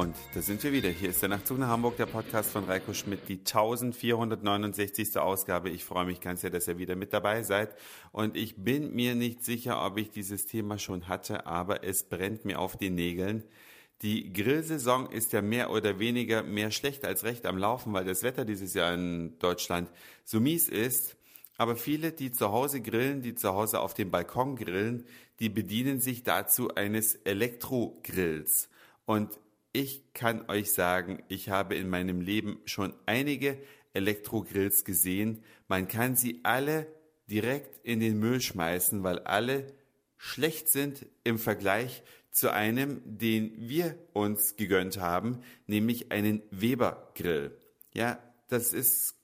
Und da sind wir wieder. Hier ist der Nachtzug nach Hamburg, der Podcast von Reiko Schmidt, die 1469. Ausgabe. Ich freue mich ganz sehr, dass ihr wieder mit dabei seid. Und ich bin mir nicht sicher, ob ich dieses Thema schon hatte, aber es brennt mir auf den Nägeln. Die Grillsaison ist ja mehr oder weniger mehr schlecht als recht am Laufen, weil das Wetter dieses Jahr in Deutschland so mies ist. Aber viele, die zu Hause grillen, die zu Hause auf dem Balkon grillen, die bedienen sich dazu eines Elektrogrills. Und ich kann euch sagen, ich habe in meinem Leben schon einige Elektrogrills gesehen. Man kann sie alle direkt in den Müll schmeißen, weil alle schlecht sind im Vergleich zu einem, den wir uns gegönnt haben, nämlich einen Weber Grill. Ja, das ist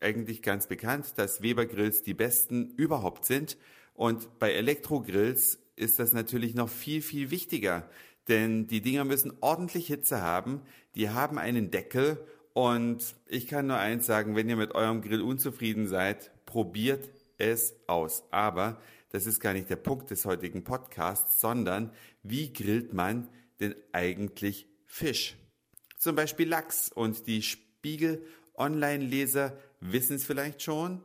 eigentlich ganz bekannt, dass Weber Grills die besten überhaupt sind. Und bei Elektrogrills ist das natürlich noch viel, viel wichtiger. Denn die Dinger müssen ordentlich Hitze haben. Die haben einen Deckel. Und ich kann nur eins sagen, wenn ihr mit eurem Grill unzufrieden seid, probiert es aus. Aber das ist gar nicht der Punkt des heutigen Podcasts, sondern wie grillt man denn eigentlich Fisch? Zum Beispiel Lachs und die Spiegel Online-Leser wissen es vielleicht schon.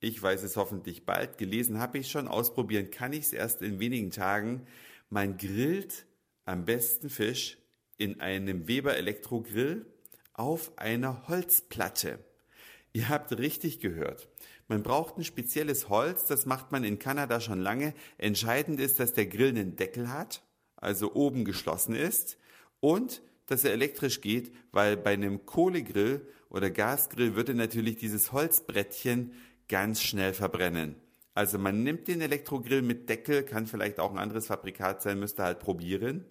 Ich weiß es hoffentlich bald. Gelesen habe ich schon. Ausprobieren kann ich es erst in wenigen Tagen. Man grillt am besten Fisch in einem Weber Elektrogrill auf einer Holzplatte. Ihr habt richtig gehört. Man braucht ein spezielles Holz, das macht man in Kanada schon lange. Entscheidend ist, dass der Grill einen Deckel hat, also oben geschlossen ist und dass er elektrisch geht, weil bei einem Kohlegrill oder Gasgrill würde natürlich dieses Holzbrettchen ganz schnell verbrennen. Also man nimmt den Elektrogrill mit Deckel, kann vielleicht auch ein anderes Fabrikat sein, müsste halt probieren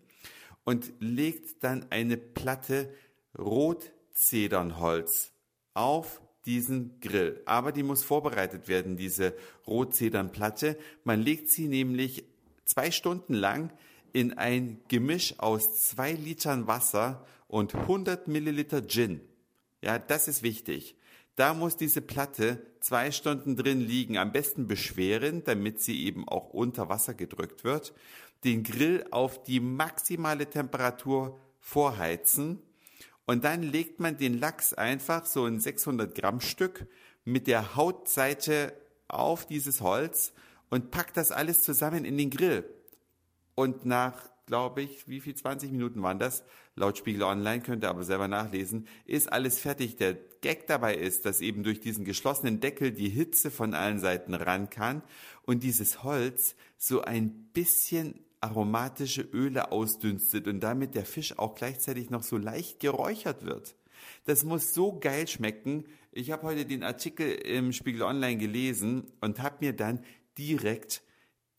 und legt dann eine Platte Rotzedernholz auf diesen Grill. Aber die muss vorbereitet werden, diese Rotzedernplatte. Man legt sie nämlich zwei Stunden lang in ein Gemisch aus zwei Litern Wasser und 100 Milliliter Gin. Ja, das ist wichtig. Da muss diese Platte zwei Stunden drin liegen, am besten beschweren, damit sie eben auch unter Wasser gedrückt wird. Den Grill auf die maximale Temperatur vorheizen und dann legt man den Lachs einfach so ein 600 Gramm Stück mit der Hautseite auf dieses Holz und packt das alles zusammen in den Grill. Und nach glaube ich, wie viel 20 Minuten waren das? Laut Spiegel Online könnt ihr aber selber nachlesen, ist alles fertig. Der Gag dabei ist, dass eben durch diesen geschlossenen Deckel die Hitze von allen Seiten ran kann und dieses Holz so ein bisschen aromatische Öle ausdünstet und damit der Fisch auch gleichzeitig noch so leicht geräuchert wird. Das muss so geil schmecken. Ich habe heute den Artikel im Spiegel Online gelesen und habe mir dann direkt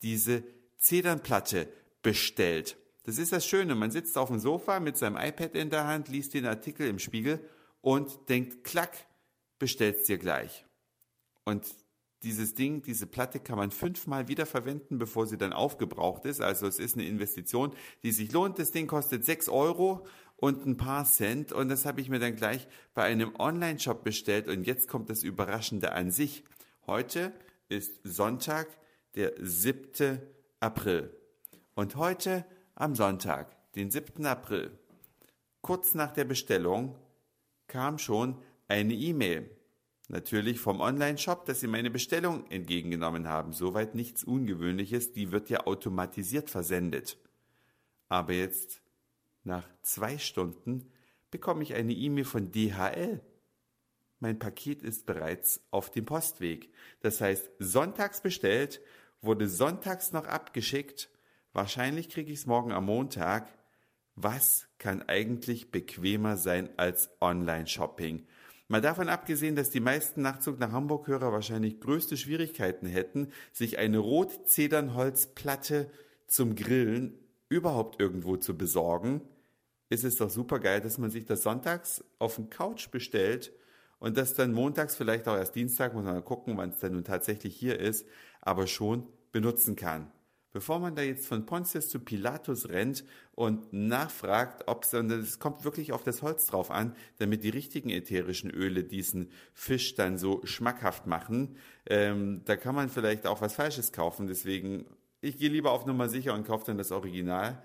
diese Zedernplatte bestellt. Das ist das Schöne. Man sitzt auf dem Sofa mit seinem iPad in der Hand, liest den Artikel im Spiegel und denkt, klack, bestellt's dir gleich. Und dieses Ding, diese Platte kann man fünfmal wiederverwenden, bevor sie dann aufgebraucht ist. Also es ist eine Investition, die sich lohnt. Das Ding kostet sechs Euro und ein paar Cent. Und das habe ich mir dann gleich bei einem Online-Shop bestellt. Und jetzt kommt das Überraschende an sich. Heute ist Sonntag, der 7. April. Und heute am Sonntag, den 7. April, kurz nach der Bestellung, kam schon eine E-Mail. Natürlich vom Online-Shop, dass Sie meine Bestellung entgegengenommen haben. Soweit nichts Ungewöhnliches, die wird ja automatisiert versendet. Aber jetzt, nach zwei Stunden, bekomme ich eine E-Mail von DHL. Mein Paket ist bereits auf dem Postweg. Das heißt, sonntags bestellt, wurde sonntags noch abgeschickt Wahrscheinlich kriege ich es morgen am Montag. Was kann eigentlich bequemer sein als Online-Shopping? Mal davon abgesehen, dass die meisten Nachtzug nach Hamburg-Hörer wahrscheinlich größte Schwierigkeiten hätten, sich eine Rotzedernholzplatte zum Grillen überhaupt irgendwo zu besorgen, ist es doch super geil, dass man sich das sonntags auf den Couch bestellt und das dann montags, vielleicht auch erst Dienstag, muss man mal gucken, wann es dann nun tatsächlich hier ist, aber schon benutzen kann bevor man da jetzt von Pontius zu Pilatus rennt und nachfragt, ob es, es kommt wirklich auf das Holz drauf an, damit die richtigen ätherischen Öle diesen Fisch dann so schmackhaft machen. Ähm, da kann man vielleicht auch was Falsches kaufen, deswegen, ich gehe lieber auf Nummer sicher und kaufe dann das Original.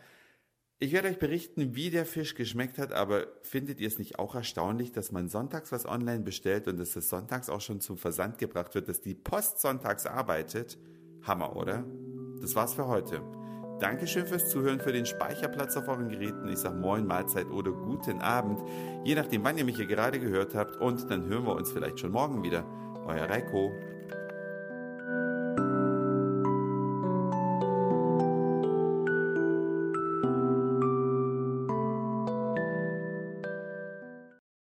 Ich werde euch berichten, wie der Fisch geschmeckt hat, aber findet ihr es nicht auch erstaunlich, dass man sonntags was online bestellt und dass es sonntags auch schon zum Versand gebracht wird, dass die Post sonntags arbeitet? Hammer, oder? Das war's für heute. Dankeschön fürs Zuhören, für den Speicherplatz auf euren Geräten. Ich sage Moin, Mahlzeit oder guten Abend, je nachdem, wann ihr mich hier gerade gehört habt. Und dann hören wir uns vielleicht schon morgen wieder. Euer Reiko.